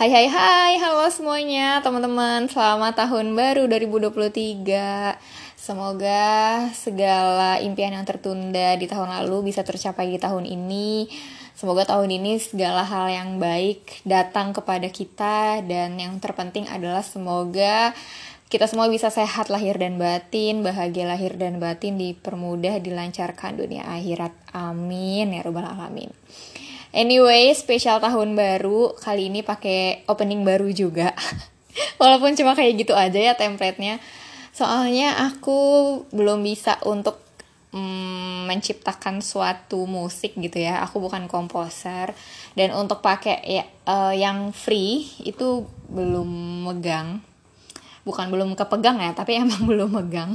Hai hai hai, halo semuanya teman-teman. Selamat tahun baru 2023 Semoga segala impian yang tertunda di tahun lalu bisa tercapai di tahun ini. Semoga tahun ini segala hal yang baik datang kepada kita. Dan yang terpenting adalah semoga kita semua bisa sehat lahir dan batin Bahagia lahir dan batin dipermudah, dilancarkan dunia akhirat. Amin. Ya robbal alamin Anyway, spesial tahun baru kali ini pakai opening baru juga. Walaupun cuma kayak gitu aja ya template-nya. Soalnya aku belum bisa untuk mm, menciptakan suatu musik gitu ya. Aku bukan komposer dan untuk pakai ya uh, yang free itu belum megang. Bukan belum kepegang ya, tapi emang belum megang.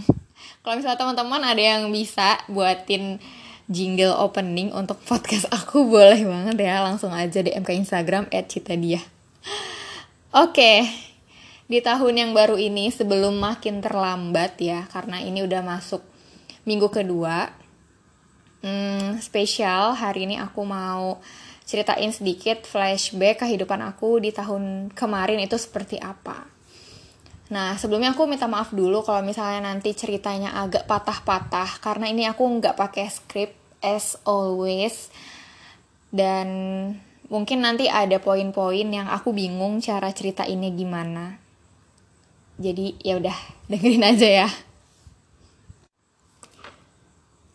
Kalau misalnya teman-teman ada yang bisa buatin jingle opening untuk podcast aku boleh banget ya langsung aja DM ke Instagram @citadia. Oke, di tahun yang baru ini sebelum makin terlambat ya karena ini udah masuk minggu kedua. Hmm, spesial hari ini aku mau ceritain sedikit flashback kehidupan aku di tahun kemarin itu seperti apa. Nah, sebelumnya aku minta maaf dulu kalau misalnya nanti ceritanya agak patah-patah karena ini aku nggak pakai skrip as always dan mungkin nanti ada poin-poin yang aku bingung cara cerita ini gimana. Jadi ya udah dengerin aja ya.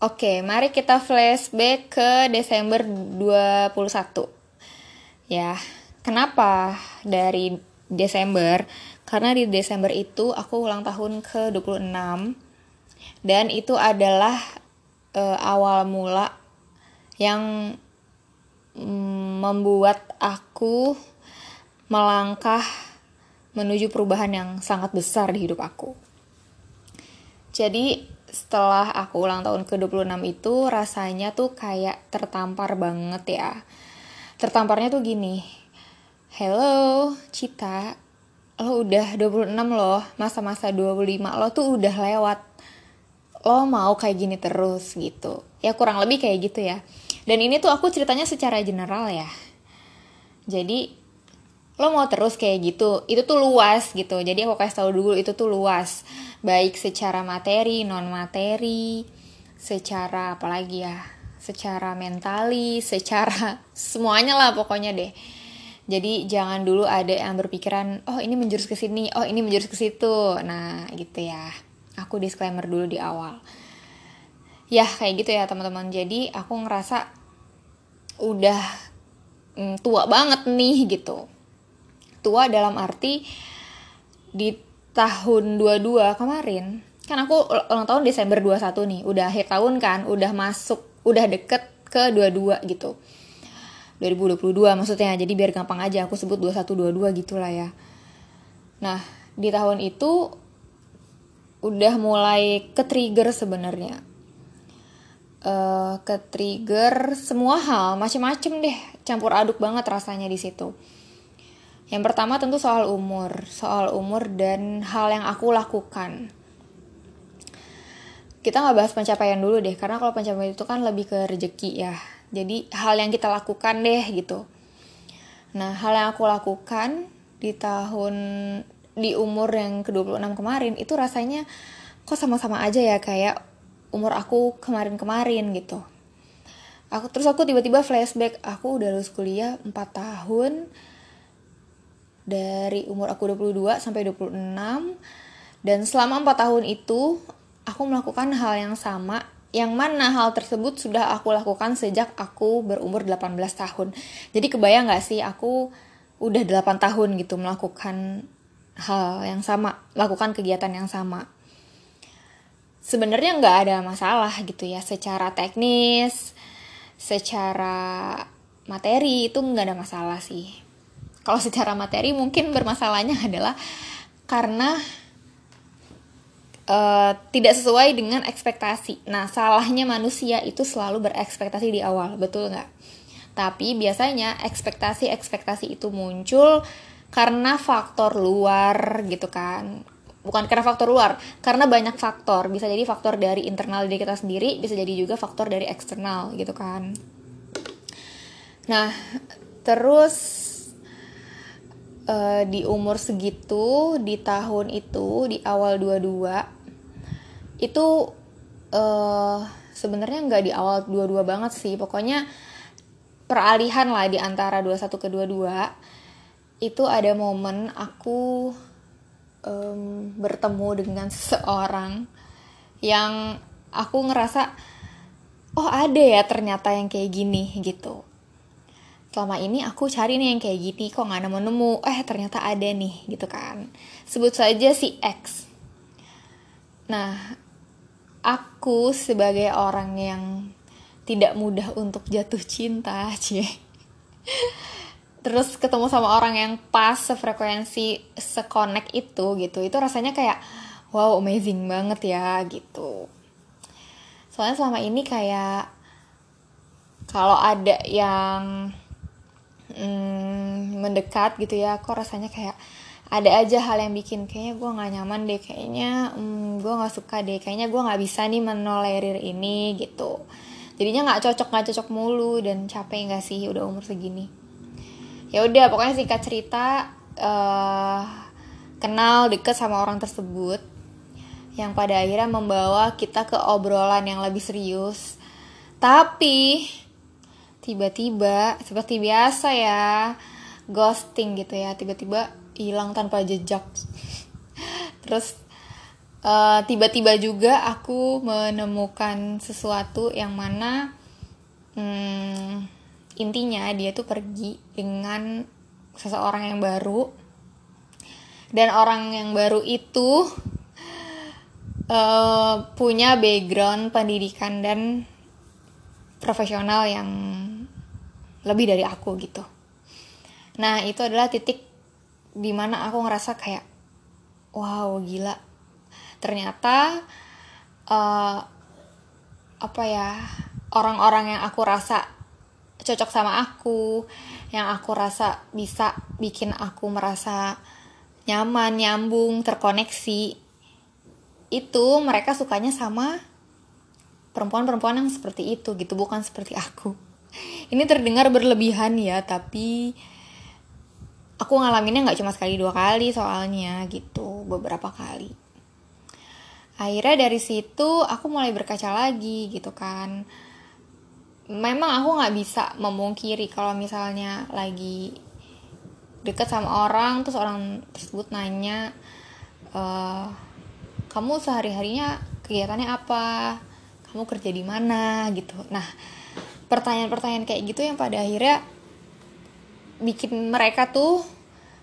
Oke, mari kita flashback ke Desember 21. Ya, kenapa dari Desember? Karena di Desember itu aku ulang tahun ke-26 dan itu adalah uh, awal mula yang mm, membuat aku melangkah menuju perubahan yang sangat besar di hidup aku. Jadi setelah aku ulang tahun ke-26 itu rasanya tuh kayak tertampar banget ya. Tertamparnya tuh gini. Hello, Cita. Lo udah 26 loh, masa-masa 25 lo tuh udah lewat. Lo mau kayak gini terus gitu. Ya kurang lebih kayak gitu ya. Dan ini tuh aku ceritanya secara general ya. Jadi lo mau terus kayak gitu itu tuh luas gitu. Jadi aku kasih tahu dulu itu tuh luas. Baik secara materi non materi secara apalagi ya? Secara mentali secara semuanya lah pokoknya deh jadi jangan dulu ada yang berpikiran oh ini menjurus ke sini oh ini menjurus ke situ. Nah gitu ya. Aku disclaimer dulu di awal. Ya kayak gitu ya teman-teman. Jadi aku ngerasa udah mm, tua banget nih gitu. Tua dalam arti di tahun 22 kemarin kan aku ulang tahun Desember 21 nih udah akhir tahun kan udah masuk udah deket ke 22 gitu 2022 maksudnya. Jadi biar gampang aja aku sebut 21 22 gitulah ya. Nah di tahun itu udah mulai ke trigger sebenarnya. Uh, ke trigger semua hal macem-macem deh. Campur aduk banget rasanya di situ. Yang pertama tentu soal umur soal umur dan hal yang aku lakukan. Kita nggak bahas pencapaian dulu deh karena kalau pencapaian itu kan lebih ke rejeki ya jadi hal yang kita lakukan deh gitu nah hal yang aku lakukan di tahun di umur yang ke-26 kemarin itu rasanya kok sama-sama aja ya kayak umur aku kemarin-kemarin gitu. Aku terus aku tiba-tiba flashback, aku udah lulus kuliah 4 tahun dari umur aku 22 sampai 26 dan selama 4 tahun itu aku melakukan hal yang sama yang mana hal tersebut sudah aku lakukan sejak aku berumur 18 tahun. Jadi kebayang gak sih aku udah 8 tahun gitu melakukan hal yang sama, lakukan kegiatan yang sama. Sebenarnya nggak ada masalah gitu ya, secara teknis, secara materi itu nggak ada masalah sih. Kalau secara materi mungkin bermasalahnya adalah karena uh, tidak sesuai dengan ekspektasi. Nah, salahnya manusia itu selalu berekspektasi di awal, betul nggak? Tapi biasanya ekspektasi-ekspektasi itu muncul karena faktor luar gitu kan bukan karena faktor luar karena banyak faktor bisa jadi faktor dari internal diri kita sendiri bisa jadi juga faktor dari eksternal gitu kan nah terus uh, di umur segitu di tahun itu di awal 22 itu uh, sebenarnya nggak di awal 22 banget sih. Pokoknya peralihan lah di antara 21 ke 22 itu ada momen aku um, bertemu dengan seseorang yang aku ngerasa oh ada ya ternyata yang kayak gini gitu. Selama ini aku cari nih yang kayak gini kok nggak nemu nemu eh ternyata ada nih gitu kan. Sebut saja si X. Nah aku sebagai orang yang tidak mudah untuk jatuh cinta cie. Terus ketemu sama orang yang pas sefrekuensi sekonek itu gitu. Itu rasanya kayak wow amazing banget ya gitu. Soalnya selama ini kayak kalau ada yang hmm, mendekat gitu ya kok rasanya kayak ada aja hal yang bikin kayaknya gue nggak nyaman deh kayaknya hmm, gue nggak suka deh kayaknya gue nggak bisa nih menolerir ini gitu. Jadinya nggak cocok nggak cocok mulu dan capek nggak sih udah umur segini. Ya udah pokoknya singkat cerita uh, kenal deket sama orang tersebut yang pada akhirnya membawa kita ke obrolan yang lebih serius. Tapi tiba-tiba seperti biasa ya ghosting gitu ya tiba-tiba hilang tanpa jejak terus eh, tiba-tiba juga aku menemukan sesuatu yang mana hmm, intinya dia tuh pergi dengan seseorang yang baru dan orang yang baru itu uh, punya background pendidikan dan profesional yang lebih dari aku gitu. Nah itu adalah titik di mana aku ngerasa kayak wow gila. Ternyata uh, apa ya orang-orang yang aku rasa cocok sama aku yang aku rasa bisa bikin aku merasa nyaman nyambung terkoneksi itu mereka sukanya sama perempuan-perempuan yang seperti itu gitu bukan seperti aku. Ini terdengar berlebihan ya tapi aku ngalaminnya nggak cuma sekali dua kali soalnya gitu beberapa kali. Akhirnya dari situ aku mulai berkaca lagi gitu kan. Memang aku nggak bisa memungkiri kalau misalnya lagi deket sama orang terus orang tersebut nanya e, kamu sehari harinya kegiatannya apa? Kamu kerja di mana? gitu. Nah pertanyaan-pertanyaan kayak gitu yang pada akhirnya bikin mereka tuh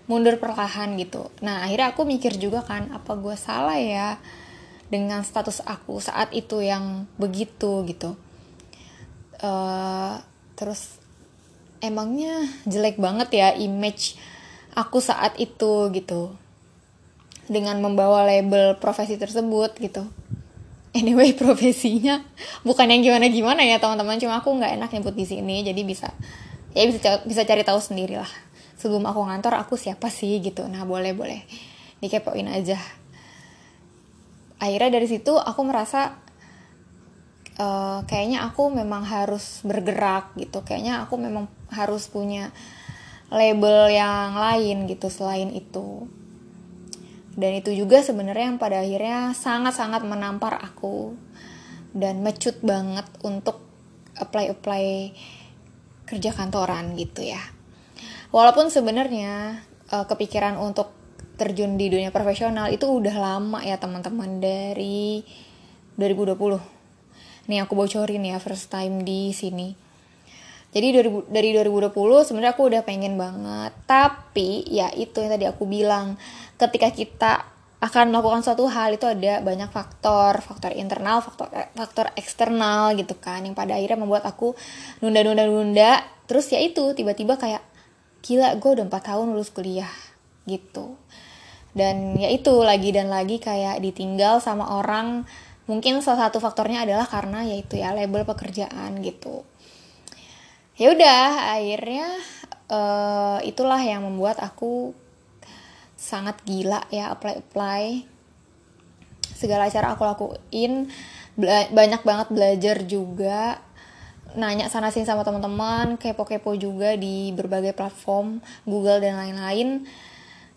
mundur perlahan gitu. Nah akhirnya aku mikir juga kan apa gue salah ya dengan status aku saat itu yang begitu gitu. Uh, terus emangnya jelek banget ya image aku saat itu gitu. Dengan membawa label profesi tersebut gitu. Anyway profesinya bukan yang gimana gimana ya teman-teman. Cuma aku nggak enak nyebut di sini jadi bisa ya bisa bisa cari tahu sendiri lah sebelum aku ngantor aku siapa sih gitu. Nah boleh boleh. Dikepoin aja. Akhirnya dari situ aku merasa uh, kayaknya aku memang harus bergerak gitu. Kayaknya aku memang harus punya label yang lain gitu selain itu. Dan itu juga sebenarnya yang pada akhirnya sangat-sangat menampar aku. Dan mecut banget untuk apply-apply kerja kantoran gitu ya. Walaupun sebenarnya uh, kepikiran untuk terjun di dunia profesional itu udah lama ya teman-teman dari 2020 nih aku bocorin ya first time di sini. Jadi dari dari 2020 sebenarnya aku udah pengen banget. Tapi ya itu yang tadi aku bilang ketika kita akan melakukan suatu hal itu ada banyak faktor faktor internal faktor faktor eksternal gitu kan yang pada akhirnya membuat aku nunda nunda nunda terus ya itu tiba-tiba kayak gila gue udah empat tahun lulus kuliah gitu. Dan ya itu lagi dan lagi kayak ditinggal sama orang. Mungkin salah satu faktornya adalah karena yaitu ya label pekerjaan gitu. Ya udah akhirnya uh, itulah yang membuat aku sangat gila ya apply apply segala cara aku lakuin banyak banget belajar juga nanya sana sini sama teman-teman kepo-kepo juga di berbagai platform Google dan lain-lain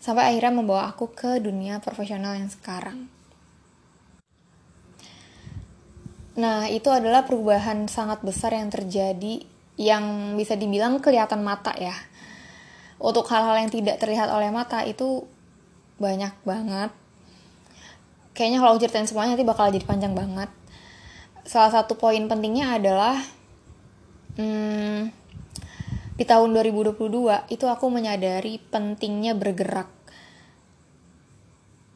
sampai akhirnya membawa aku ke dunia profesional yang sekarang. Nah, itu adalah perubahan sangat besar yang terjadi yang bisa dibilang kelihatan mata ya. Untuk hal-hal yang tidak terlihat oleh mata itu banyak banget. Kayaknya kalau ceritain semuanya nanti bakal jadi panjang banget. Salah satu poin pentingnya adalah hmm, di tahun 2022 itu aku menyadari pentingnya bergerak.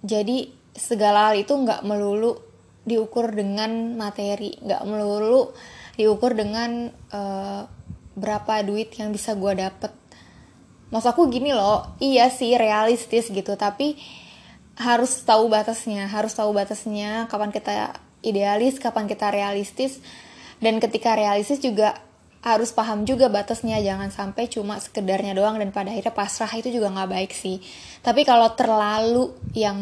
Jadi segala hal itu nggak melulu diukur dengan materi nggak melulu diukur dengan uh, berapa duit yang bisa gue dapet maksud aku gini loh iya sih realistis gitu tapi harus tahu batasnya harus tahu batasnya kapan kita idealis kapan kita realistis dan ketika realistis juga harus paham juga batasnya jangan sampai cuma sekedarnya doang dan pada akhirnya pasrah itu juga nggak baik sih. Tapi kalau terlalu yang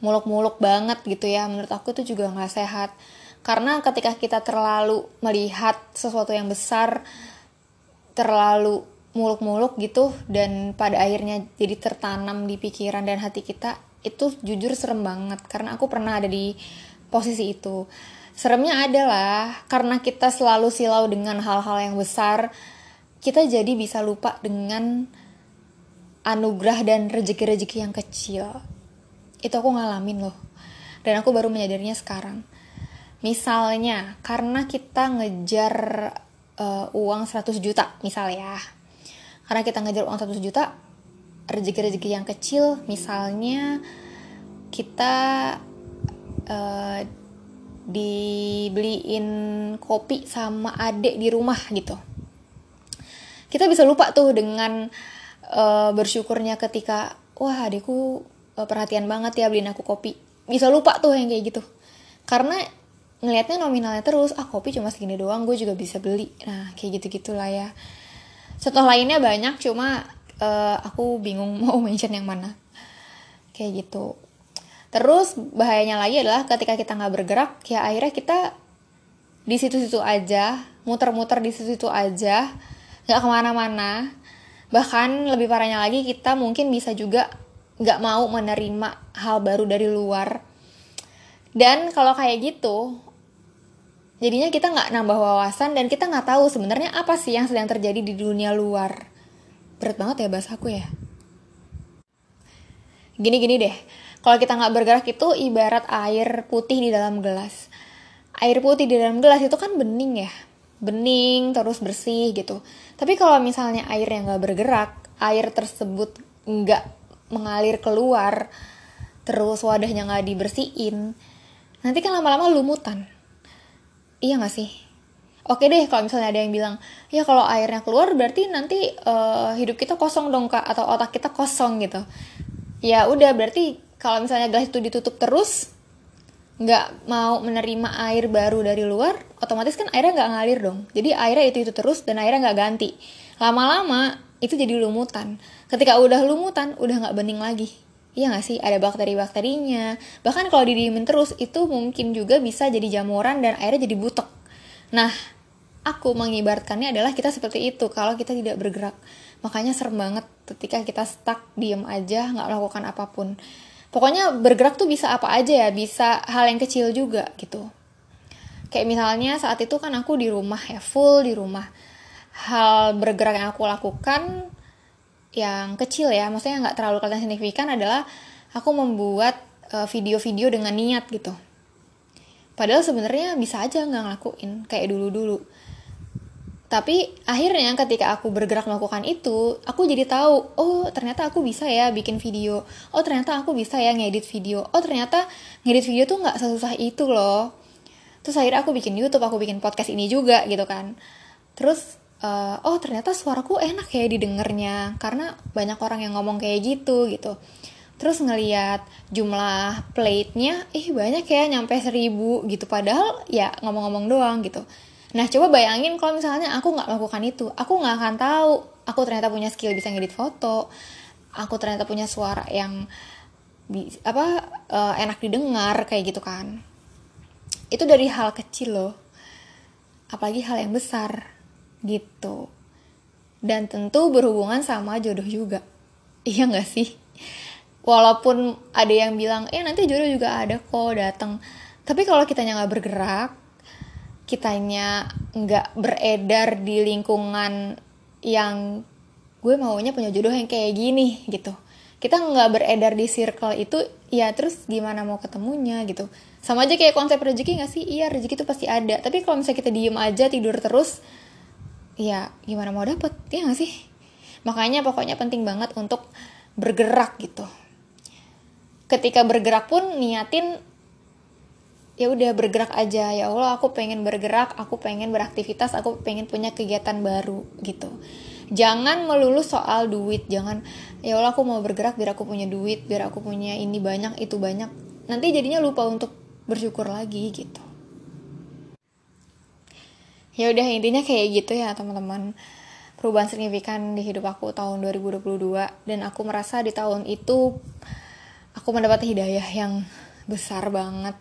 muluk-muluk banget gitu ya menurut aku itu juga nggak sehat. Karena ketika kita terlalu melihat sesuatu yang besar terlalu muluk-muluk gitu dan pada akhirnya jadi tertanam di pikiran dan hati kita itu jujur serem banget karena aku pernah ada di posisi itu. Seremnya adalah karena kita selalu silau dengan hal-hal yang besar kita jadi bisa lupa dengan anugerah dan rezeki-rezeki yang kecil. Itu aku ngalamin loh dan aku baru menyadarinya sekarang. Misalnya karena kita ngejar uh, uang 100 juta misal ya karena kita ngejar uang 100 juta rezeki-rezeki yang kecil misalnya kita uh, dibeliin kopi sama adek di rumah gitu. Kita bisa lupa tuh dengan uh, bersyukurnya ketika wah adekku uh, perhatian banget ya beliin aku kopi. Bisa lupa tuh yang kayak gitu. Karena ngelihatnya nominalnya terus ah kopi cuma segini doang gue juga bisa beli. Nah kayak gitu gitulah ya contoh lainnya banyak cuma uh, aku bingung mau mention yang mana. Kayak gitu. Terus bahayanya lagi adalah ketika kita nggak bergerak ya akhirnya kita di situ-situ aja muter-muter di situ-situ aja nggak ke mana-mana. Bahkan lebih parahnya lagi kita mungkin bisa juga nggak mau menerima hal baru dari luar. Dan kalau kayak gitu jadinya kita nggak nambah wawasan dan kita nggak tahu sebenarnya apa sih yang sedang terjadi di dunia luar. Berat banget ya bahasa aku ya. Gini-gini deh. Kalau kita nggak bergerak itu ibarat air putih di dalam gelas. Air putih di dalam gelas itu kan bening ya. Bening terus bersih gitu. Tapi kalau misalnya air yang nggak bergerak air tersebut nggak mengalir keluar terus wadahnya nggak dibersihin nanti kan lama-lama lumutan iya nggak sih? Oke deh kalau misalnya ada yang bilang ya kalau airnya keluar berarti nanti uh, hidup kita kosong dong kak atau otak kita kosong gitu. Ya udah berarti kalau misalnya gelas itu ditutup terus nggak mau menerima air baru dari luar otomatis kan airnya nggak ngalir dong. Jadi airnya itu itu terus dan airnya nggak ganti. Lama-lama itu jadi lumutan. Ketika udah lumutan udah nggak bening lagi Iya gak sih? Ada bakteri-bakterinya. Bahkan kalau didiemin terus, itu mungkin juga bisa jadi jamuran dan airnya jadi butek. Nah, aku mengibaratkannya adalah kita seperti itu kalau kita tidak bergerak. Makanya serem banget ketika kita stuck, diem aja, nggak melakukan apa pun. Pokoknya bergerak tuh bisa apa aja ya, bisa hal yang kecil juga gitu. Kayak misalnya saat itu kan aku di rumah ya, full di rumah hal bergerak yang aku lakukan yang kecil ya maksudnya nggak terlalu kelihatan signifikan adalah aku membuat eh, video-video dengan niat gitu. Padahal sebenarnya bisa aja nggak ngelakuin kayak dulu-dulu. Tapi akhirnya ketika aku bergerak melakukan itu aku jadi tahu oh ternyata aku bisa ya bikin video. Oh ternyata aku bisa ya ngedit video. Oh ternyata ngedit video tuh nggak sesusah itu loh. Terus akhirnya aku bikin YouTube aku bikin podcast ini juga gitu kan. Terus uh, oh ternyata suaraku enak ya didengarnya karena banyak orang yang ngomong kayak gitu gitu. Terus ngeliat jumlah plate-nya ih banyak ya nyampe seribu gitu. Padahal ya ngomong-ngomong doang gitu. Nah coba bayangin kalau misalnya aku nggak melakukan itu aku nggak akan tahu aku ternyata punya skill bisa ngedit foto aku ternyata punya suara yang apa uh, enak didengar kayak gitu kan. Itu dari hal kecil loh. Apalagi hal yang besar gitu. Dan tentu berhubungan sama jodoh juga. Iya nggak sih? Walaupun ada yang bilang eh nanti jodoh juga ada kok datang tapi kalau kitanya nggak bergerak kitanya nggak beredar di lingkungan yang gue maunya punya jodoh yang kayak gini gitu. Kita nggak beredar di circle itu ya terus gimana mau ketemunya gitu. Sama aja kayak konsep rezeki nggak sih? Iya rezeki itu pasti ada. Tapi kalau misalnya kita diem aja tidur terus ya gimana mau dapet ya nggak sih? Makanya pokoknya penting banget untuk bergerak gitu. Ketika bergerak pun niatin ya udah bergerak aja. Ya Allah aku pengen bergerak aku pengen beraktivitas aku pengen punya kegiatan baru gitu. Jangan melulu soal duit jangan ya Allah aku mau bergerak biar aku punya duit biar aku punya ini banyak itu banyak. Nanti jadinya lupa untuk bersyukur lagi gitu ya udah intinya kayak gitu ya teman-teman. Perubahan signifikan di hidup aku tahun 2022 dan aku merasa di tahun itu aku mendapat hidayah yang besar banget.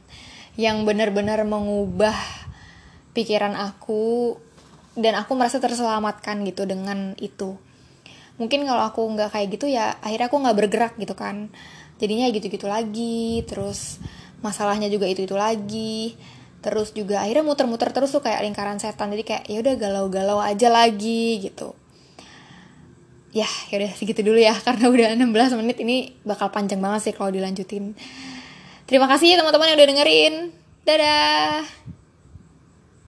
Yang benar-benar mengubah pikiran aku. Dan aku merasa terselamatkan gitu dengan itu. Mungkin kalau aku nggak kayak gitu ya akhirnya aku nggak bergerak gitu kan. Jadinya gitu-gitu lagi terus masalahnya juga itu itu lagi terus juga akhirnya muter-muter terus tuh kayak lingkaran setan jadi kayak ya udah galau-galau aja lagi gitu ya ya udah segitu dulu ya karena udah 16 menit ini bakal panjang banget sih kalau dilanjutin Terima kasih teman-teman yang udah dengerin. Dadah.